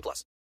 plus.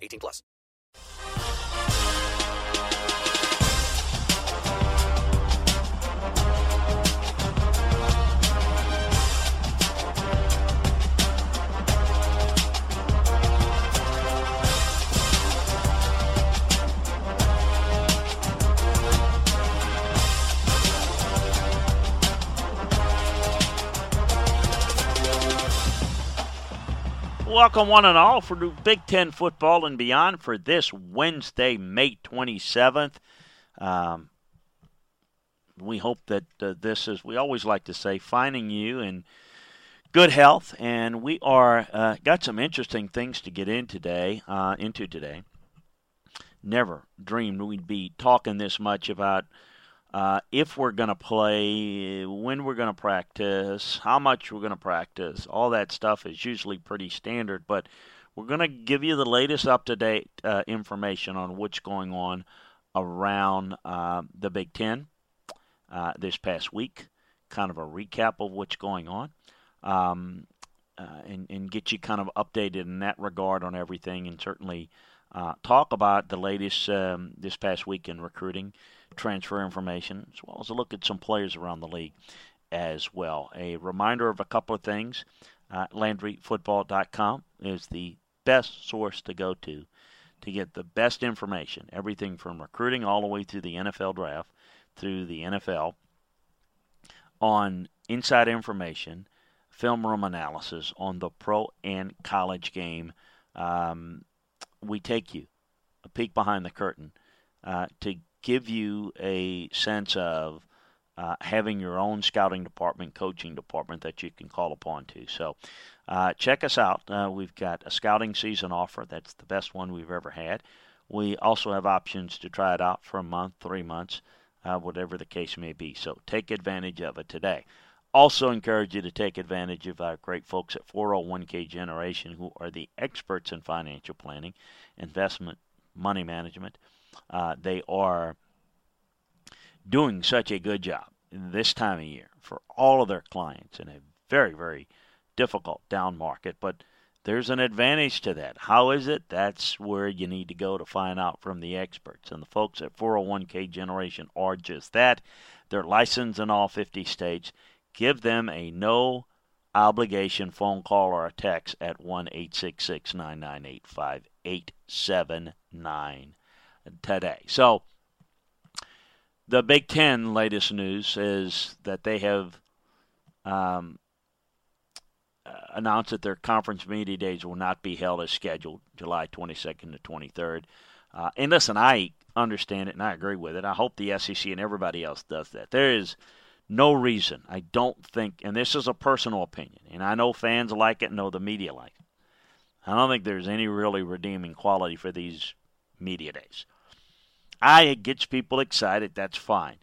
18 plus. Welcome, one and all, for Big Ten football and beyond for this Wednesday, May 27th. Um, we hope that uh, this is, we always like to say, finding you in good health. And we are, uh, got some interesting things to get in today, uh, into today. Never dreamed we'd be talking this much about uh, if we're going to play, when we're going to practice, how much we're going to practice, all that stuff is usually pretty standard. But we're going to give you the latest up to date uh, information on what's going on around uh, the Big Ten uh, this past week, kind of a recap of what's going on. Um, uh, and, and get you kind of updated in that regard on everything, and certainly uh, talk about the latest um, this past week in recruiting transfer information, as well as a look at some players around the league as well. A reminder of a couple of things uh, LandryFootball.com is the best source to go to to get the best information, everything from recruiting all the way through the NFL draft, through the NFL, on inside information, film room analysis on the pro and college game. Um, we take you a peek behind the curtain uh, to give you a sense of uh, having your own scouting department, coaching department that you can call upon to. So uh, check us out. Uh, we've got a scouting season offer. That's the best one we've ever had. We also have options to try it out for a month, three months, uh, whatever the case may be. So take advantage of it today. Also, encourage you to take advantage of our great folks at 401k Generation, who are the experts in financial planning, investment, money management. Uh, they are doing such a good job this time of year for all of their clients in a very, very difficult down market. But there's an advantage to that. How is it? That's where you need to go to find out from the experts. And the folks at 401k Generation are just that. They're licensed in all 50 states. Give them a no obligation phone call or a text at 1 866 998 5879 today. So, the Big Ten latest news is that they have um, uh, announced that their conference media days will not be held as scheduled, July 22nd to 23rd. Uh, and listen, I understand it and I agree with it. I hope the SEC and everybody else does that. There is no reason, I don't think, and this is a personal opinion, and I know fans like it know the media like it. I don't think there's any really redeeming quality for these media days. I it gets people excited. That's fine.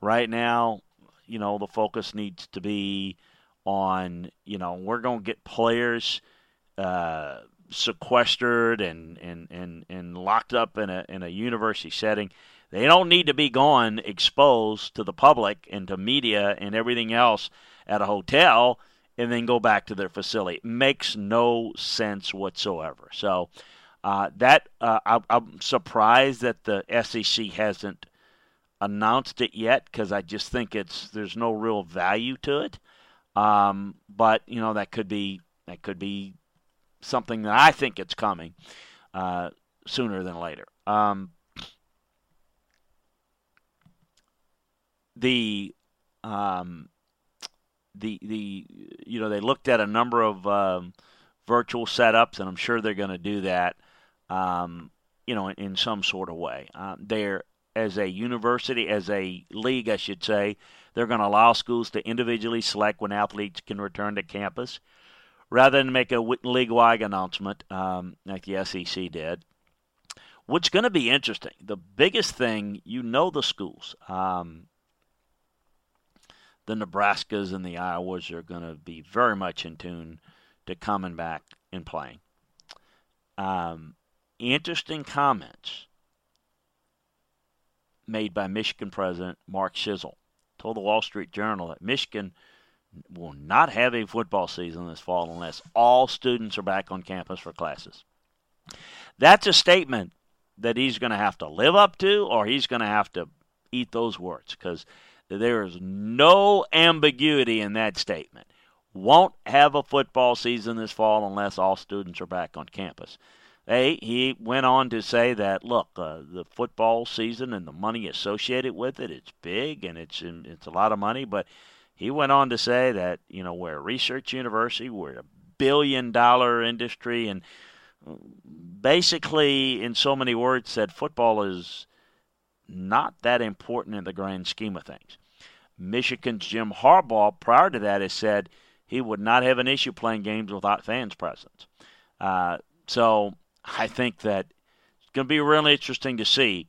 Right now, you know, the focus needs to be on, you know, we're going to get players uh, sequestered and, and, and, and locked up in a, in a university setting. They don't need to be gone exposed to the public and to media and everything else at a hotel and then go back to their facility. It makes no sense whatsoever. So, uh, that uh, I, I'm surprised that the SEC hasn't announced it yet because I just think it's there's no real value to it. Um, but you know that could be that could be something that I think it's coming. uh, sooner than later. Um, the um, the the you know they looked at a number of um, virtual setups, and I'm sure they're going to do that. Um, you know, in, in, some sort of way. Uh, they're as a university, as a league, I should say, they're going to allow schools to individually select when athletes can return to campus, rather than make a league-wide announcement um, like the SEC did. What's going to be interesting, the biggest thing, you know, the schools. Um, the Nebraskas and the Iowas are going to be very much in tune to coming back and playing. Um, interesting comments made by Michigan President Mark Schlissel. Told the Wall Street Journal that Michigan will not have a football season this fall unless all students are back on campus for classes. That's a statement that he's going to have to live up to, or he's going to have to eat those words because there is no ambiguity in that statement. Won't have a football season this fall unless all students are back on campus. He went on to say that look, uh, the football season and the money associated with it, it's big and it's it's a lot of money. But he went on to say that you know we're a research university, we're a billion dollar industry, and basically, in so many words, said football is not that important in the grand scheme of things. Michigan's Jim Harbaugh, prior to that, has said he would not have an issue playing games without fans present. Uh, so I think that it's going to be really interesting to see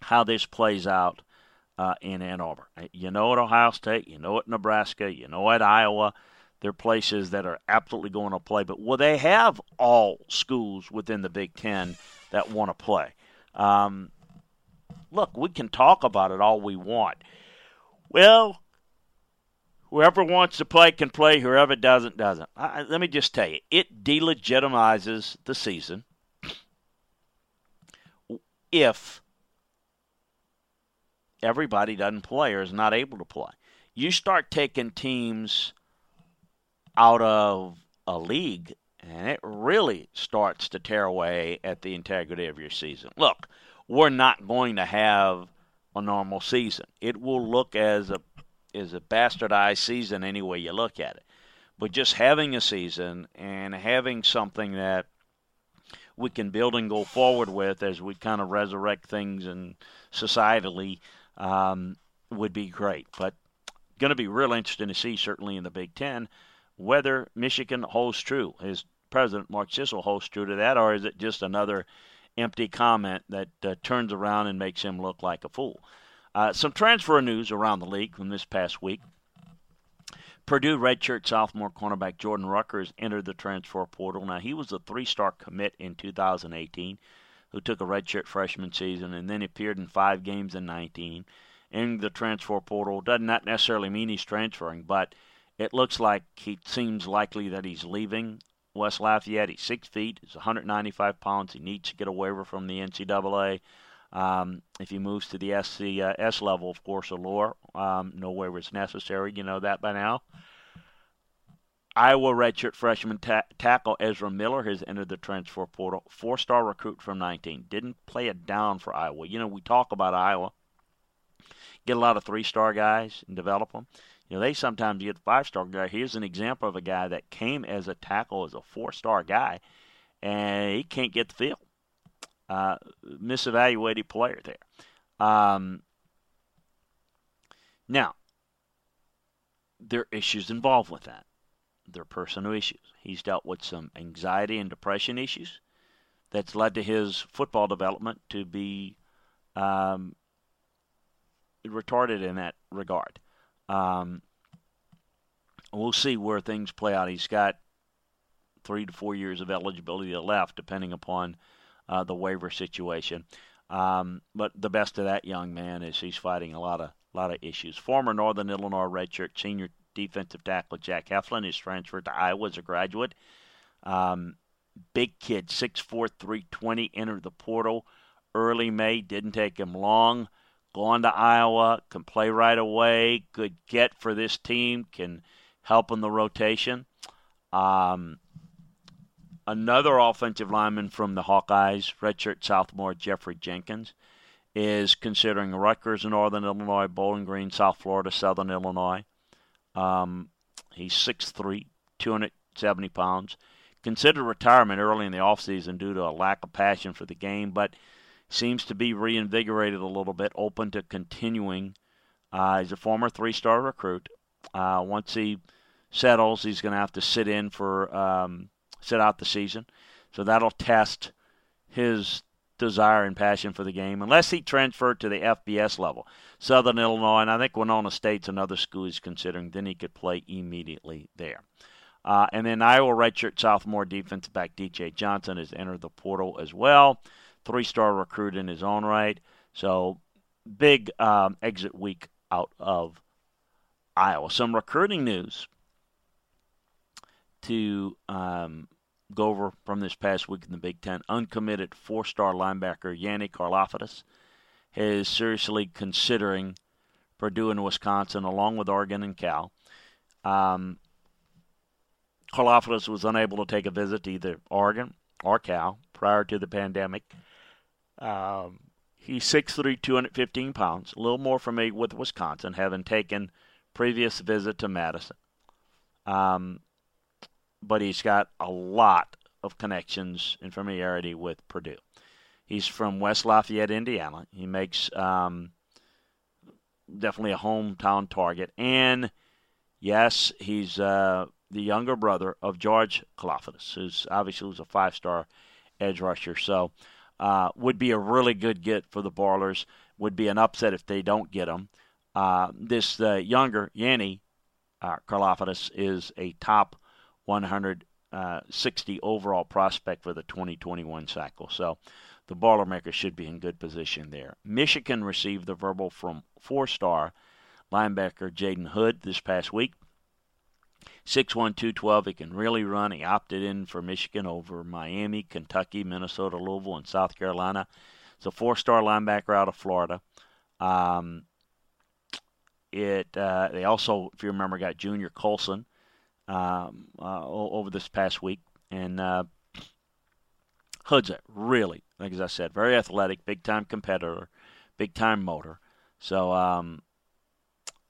how this plays out uh, in Ann Arbor. You know at Ohio State, you know at Nebraska, you know at Iowa. They're places that are absolutely going to play. But will they have all schools within the Big Ten that want to play? Um, look, we can talk about it all we want. Well, whoever wants to play can play. Whoever doesn't, doesn't. I, let me just tell you, it delegitimizes the season if everybody doesn't play or is not able to play. You start taking teams out of a league, and it really starts to tear away at the integrity of your season. Look, we're not going to have a normal season. It will look as a is a bastardized season any way you look at it. But just having a season and having something that we can build and go forward with as we kind of resurrect things and societally um, would be great. But going to be real interesting to see, certainly in the Big Ten, whether Michigan holds true. Is President Mark Schlissel holds true to that, or is it just another empty comment that uh, turns around and makes him look like a fool? Uh, some transfer news around the league from this past week. Purdue redshirt sophomore cornerback Jordan Rucker has entered the transfer portal. Now, he was a three star commit in 2018 who took a redshirt freshman season and then appeared in five games in 19. In the transfer portal does not necessarily mean he's transferring, but it looks like he seems likely that he's leaving West Lafayette. He's six feet, he's 195 pounds. He needs to get a waiver from the NCAA. Um, if he moves to the FCS uh, level, of course, Allure, um, no waiver is necessary. You know that by now. Iowa redshirt freshman ta- tackle Ezra Miller has entered the transfer portal. Four star recruit from 19. Didn't play it down for Iowa. You know, we talk about Iowa. Get a lot of three star guys and develop them. You know, they sometimes get the five star guy. Here's an example of a guy that came as a tackle as a four star guy, and he can't get the field uh, misevaluated player there. Um, now, there are issues involved with that. There are personal issues. He's dealt with some anxiety and depression issues that's led to his football development to be um, retarded in that regard. Um, we'll see where things play out. He's got three to four years of eligibility left, depending upon uh, the waiver situation. Um, but the best of that young man is he's fighting a lot of lot of issues. Former Northern Illinois redshirt senior defensive tackle Jack Heflin is transferred to Iowa as a graduate. Um, big kid, 6'4", 320, entered the portal early May. Didn't take him long. Going to Iowa, can play right away. Good get for this team. Can help in the rotation. Um, another offensive lineman from the Hawkeyes, redshirt sophomore Jeffrey Jenkins, is considering Rutgers, in Northern Illinois, Bowling Green, South Florida, Southern Illinois. Um, he's 6'3", 270 pounds. Considered retirement early in the offseason due to a lack of passion for the game, but seems to be reinvigorated a little bit, open to continuing. Uh, he's a former three-star recruit. Uh, once he settles, he's going to have to sit in for um, sit out the season, so that'll test his desire and passion for the game. Unless he transferred to the FBS level, Southern Illinois, and I think Winona State's another school he's considering. Then he could play immediately there. Uh, and then Iowa redshirt sophomore defensive back DJ Johnson has entered the portal as well. Three star recruit in his own right. So big um, exit week out of Iowa. Some recruiting news to um, go over from this past week in the Big Ten. Uncommitted four star linebacker Yanni Karlaftis is seriously considering Purdue and Wisconsin, along with Oregon and Cal. Um, Karlaftis was unable to take a visit to either Oregon or Cal prior to the pandemic. Um, he's 6'3", 215 pounds, a little more familiar with Wisconsin, having taken previous visit to Madison. Um, but he's got a lot of connections and familiarity with Purdue. He's from West Lafayette, Indiana. He makes um, definitely a hometown target. And yes, he's uh, the younger brother of George Karlaftis, who's obviously was a five-star edge rusher. So uh, would be a really good get for the Boilers. Would be an upset if they don't get him. Uh, this uh, younger Yanni uh, is a top 160 overall prospect for the 2021 cycle. So the Boilermakers should be in good position there. Michigan received the verbal from four-star linebacker Jaden Hood this past week. 6'1", 212. He can really run. He opted in for Michigan over Miami, Kentucky, Minnesota, Louisville, and South Carolina. It's a four-star linebacker out of Florida. Um, it uh, they also, if you remember, got Junior Colson um, uh, over this past week, and uh, Hood's really, like as I said, very athletic, big time competitor, big time motor. So, um,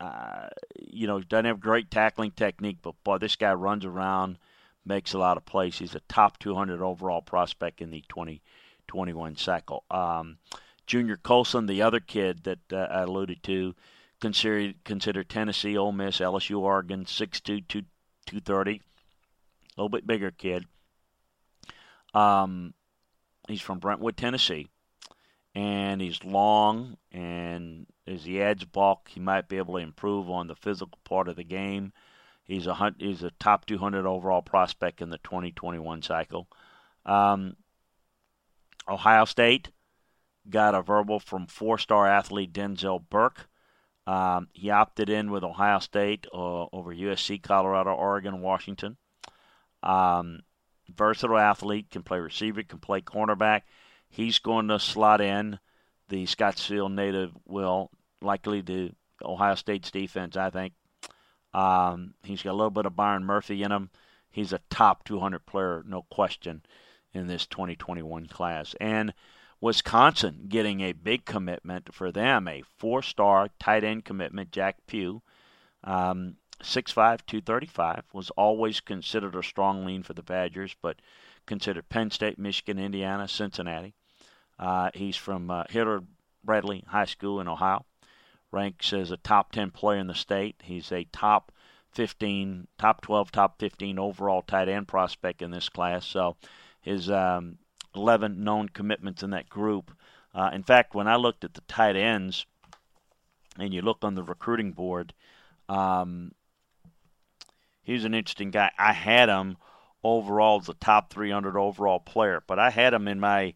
uh, you know, doesn't have great tackling technique, but boy, this guy runs around, makes a lot of plays. He's a top 200 overall prospect in the 2021 cycle. Um, Junior Colson, the other kid that uh, I alluded to, considered consider Tennessee, Ole Miss, LSU, Oregon, 6'2", 230, a little bit bigger kid. Um, he's from Brentwood, Tennessee, and he's long. And as he adds bulk, he might be able to improve on the physical part of the game. He's a he's a top 200 overall prospect in the 2021 cycle. Um, Ohio State got a verbal from four-star athlete Denzel Burke. Um, he opted in with Ohio State uh, over USC, Colorado, Oregon, Washington. Um, versatile athlete, can play receiver, can play cornerback. He's going to slot in. The Scottsdale native will likely to Ohio State's defense, I think. Um, he's got a little bit of Byron Murphy in him. He's a top 200 player, no question, in this 2021 class. And Wisconsin getting a big commitment for them, a four star tight end commitment, Jack Pugh. Um, 6'5, 235, was always considered a strong lean for the Badgers, but considered Penn State, Michigan, Indiana, Cincinnati. Uh, he's from uh, Bradley High School in Ohio. Ranks as a top 10 player in the state. He's a top 15, top 12, top 15 overall tight end prospect in this class. So his um, 11 known commitments in that group. Uh, in fact, when I looked at the tight ends, and you look on the recruiting board, um, he's an interesting guy. I had him overall as a top 300 overall player, but I had him in my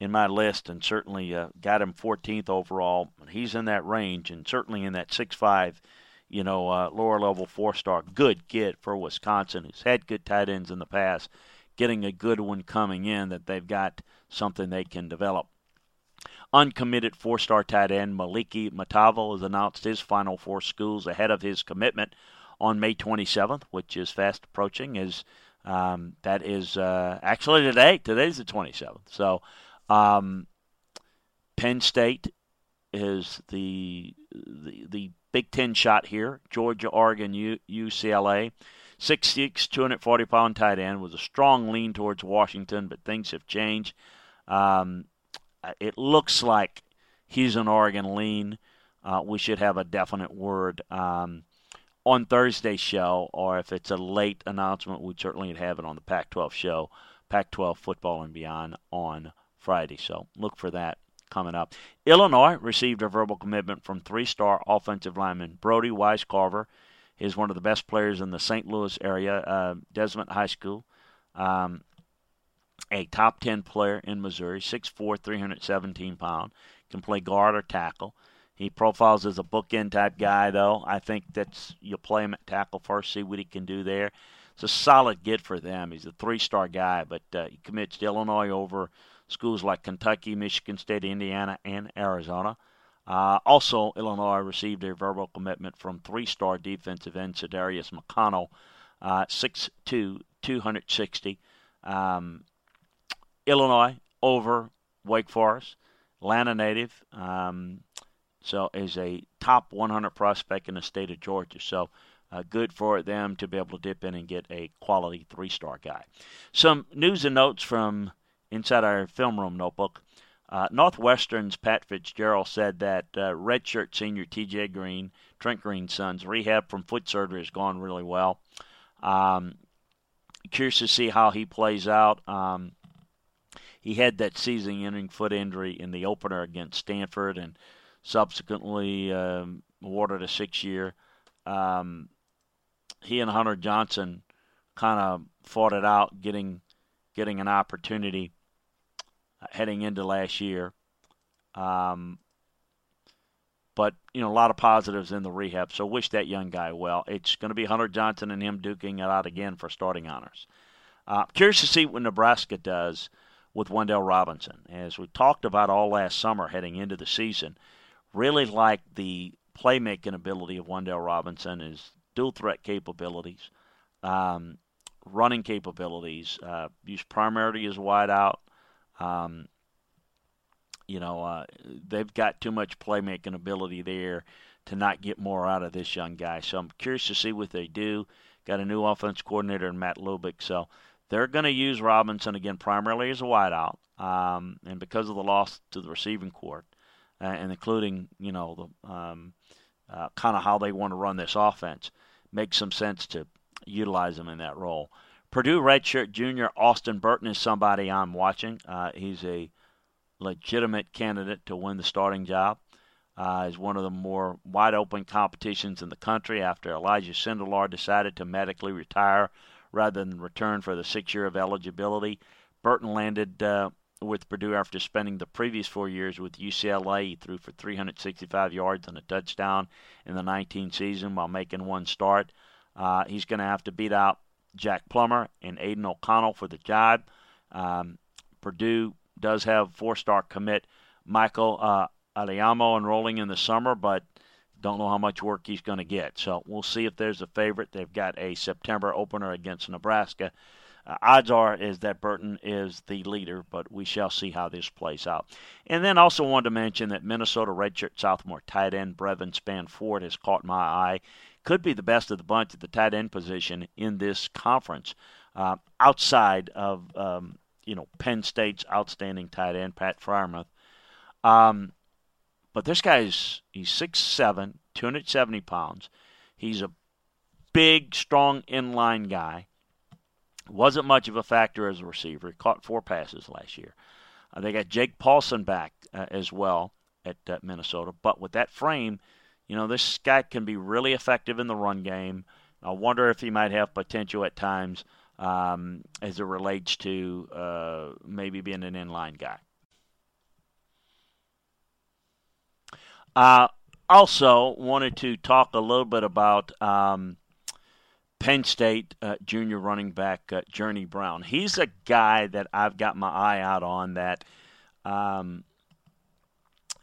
in my list and certainly uh, got him 14th overall. He's in that range and certainly in that 6'5", you know, uh, lower level four star. Good kid for Wisconsin. He's had good tight ends in the past getting a good one coming in that they've got something they can develop. Uncommitted four star tight end Moliki Matavao has announced his final four schools ahead of his commitment on May 27th, which is fast approaching as Um, that is uh, actually today. Today's the 27th. So um, Penn State is the, the the Big Ten shot here. Georgia, Oregon, U, UCLA. 6'6", 240 pound tight end with a strong lean towards Washington, but things have changed. Um, it looks like he's an Oregon lean. Uh, we should have a definite word um, on Thursday's show, or if it's a late announcement, we'd certainly have it on the Pac 12 show, Pac 12 football and beyond on Friday. So look for that coming up. Illinois received a verbal commitment from three star offensive lineman Brody Wisecarver. He's one of the best players in the St. Louis area, uh, De Smet High School. Um, a top 10 player in Missouri, 6'4, 317 pound, can play guard or tackle. He profiles as a bookend type guy, though. I think that's you play him at tackle first, see what he can do there. It's a solid get for them. He's a three-star guy, but uh, he commits to Illinois over schools like Kentucky, Michigan State, Indiana, and Arizona. Uh, also, Illinois received a verbal commitment from three-star defensive end Cedarius McConnell, uh, 6'2", 260. Um, Illinois over Wake Forest, Atlanta native. Um, so is a top 100 prospect in the state of Georgia. So uh, good for them to be able to dip in and get a quality three-star guy. Some news and notes from inside our film room notebook. Uh, Northwestern's Pat Fitzgerald said that uh, redshirt senior T.J. Green, Trent Green's son's rehab from foot surgery has gone really well. Um, curious to see how he plays out. Um, he had that season-ending foot injury in the opener against Stanford, and subsequently um, awarded a six-year. Um, he and Hunter Johnson kind of fought it out, getting getting an opportunity heading into last year. Um, but you know, a lot of positives in the rehab. So wish that young guy well. It's going to be Hunter Johnson and him duking it out again for starting honors. Uh, curious to see what Nebraska does with Wan'Dale Robinson. As we talked about all last summer heading into the season, really like the playmaking ability of Wan'Dale Robinson, his dual threat capabilities, um, running capabilities, uh, used primarily as wide out. Um, you know, uh, they've got too much playmaking ability there to not get more out of this young guy. So I'm curious to see what they do. Got a new offense coordinator in Matt Lubick, so they're going to use Robinson again primarily as a wideout, um, and because of the loss to the receiving court, uh, and including you know the um, uh, kind of how they want to run this offense, makes some sense to utilize him in that role. Purdue redshirt junior Austin Burton is somebody I'm watching. Uh, he's a legitimate candidate to win the starting job. Uh, is one of the more wide open competitions in the country after Elijah Sindelar decided to medically retire rather than return for the six year of eligibility. Burton landed uh, with Purdue after spending the previous four years with UCLA. He threw for 365 yards and a touchdown in the 19 season while making one start. Uh, he's going to have to beat out Jack Plummer and Aidan O'Connell for the job. Um, Purdue does have four-star commit Michael uh, Alaimo enrolling in the summer, but don't know how much work he's going to get. So we'll see if there's a favorite. They've got a September opener against Nebraska. Uh, odds are is that Burton is the leader, but we shall see how this plays out. And then also wanted to mention that Minnesota redshirt sophomore tight end Brevin Spann-Ford has caught my eye could be the best of the bunch at the tight end position in this conference, uh, outside of um, you know Penn State's outstanding tight end Pat Freiermuth. Um, but this guy's he's 6'7", 270 pounds. He's a big, strong inline guy. Wasn't much of a factor as a receiver. He caught four passes last year. Uh, they got Jake Paulson back uh, as well at uh, Minnesota. But with that frame, you know, this guy can be really effective in the run game. I wonder if he might have potential at times um, as it relates to uh, maybe being an inline guy. Uh, also, wanted to talk a little bit about um, Penn State uh, junior running back uh, Journey Brown. He's a guy that I've got my eye out on that um,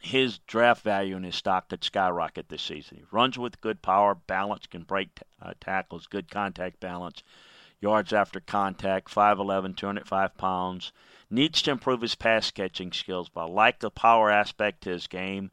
his draft value and his stock could skyrocket this season. He runs with good power, balance, can break uh, tackles, good contact balance. yards after contact, 5'11", 205 pounds. Needs to improve his pass catching skills, but I like the power aspect to his game.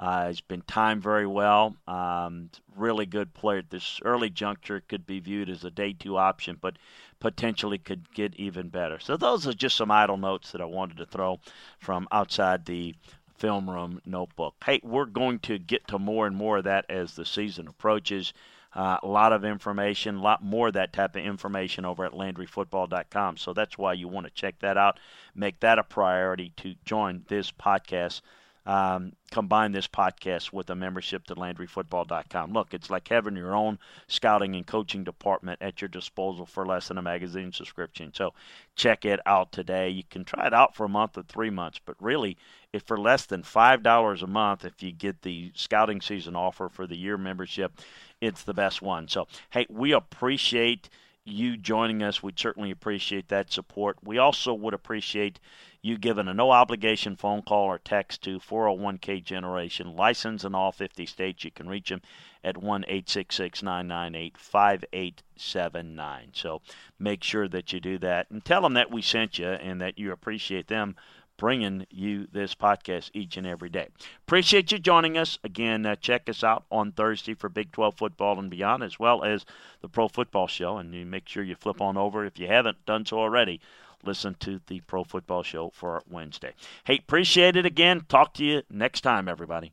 Uh, he's been timed very well. Um, really good player. At this early juncture could be viewed as a day two option, but potentially could get even better. So those are just some idle notes that I wanted to throw from outside the film room notebook. Hey, we're going to get to more and more of that as the season approaches. Uh, a lot of information, a lot more of that type of information over at LandryFootball.com. So that's why you want to check that out. Make that a priority to join this podcast um, combine this podcast with a membership to LandryFootball.com. Look, it's like having your own scouting and coaching department at your disposal for less than a magazine subscription. So check it out today. You can try it out for a month or three months, but really, if for less than five dollars a month, if you get the scouting season offer for the year membership, it's the best one. So hey, we appreciate you joining us. We'd certainly appreciate that support. We also would appreciate you giving a no obligation phone call or text to 401k Generation, licensed in all 50 states. You can reach them at 1 998 5879. So make sure that you do that and tell them that we sent you and that you appreciate them bringing you this podcast each and every day. Appreciate you joining us. Again, uh, check us out on Thursday for Big 12 football and beyond, as well as the Pro Football Show. And you make sure you flip on over if you haven't done so already. Listen to the Pro Football Show for Wednesday. Hey, appreciate it again. Talk to you next time, everybody.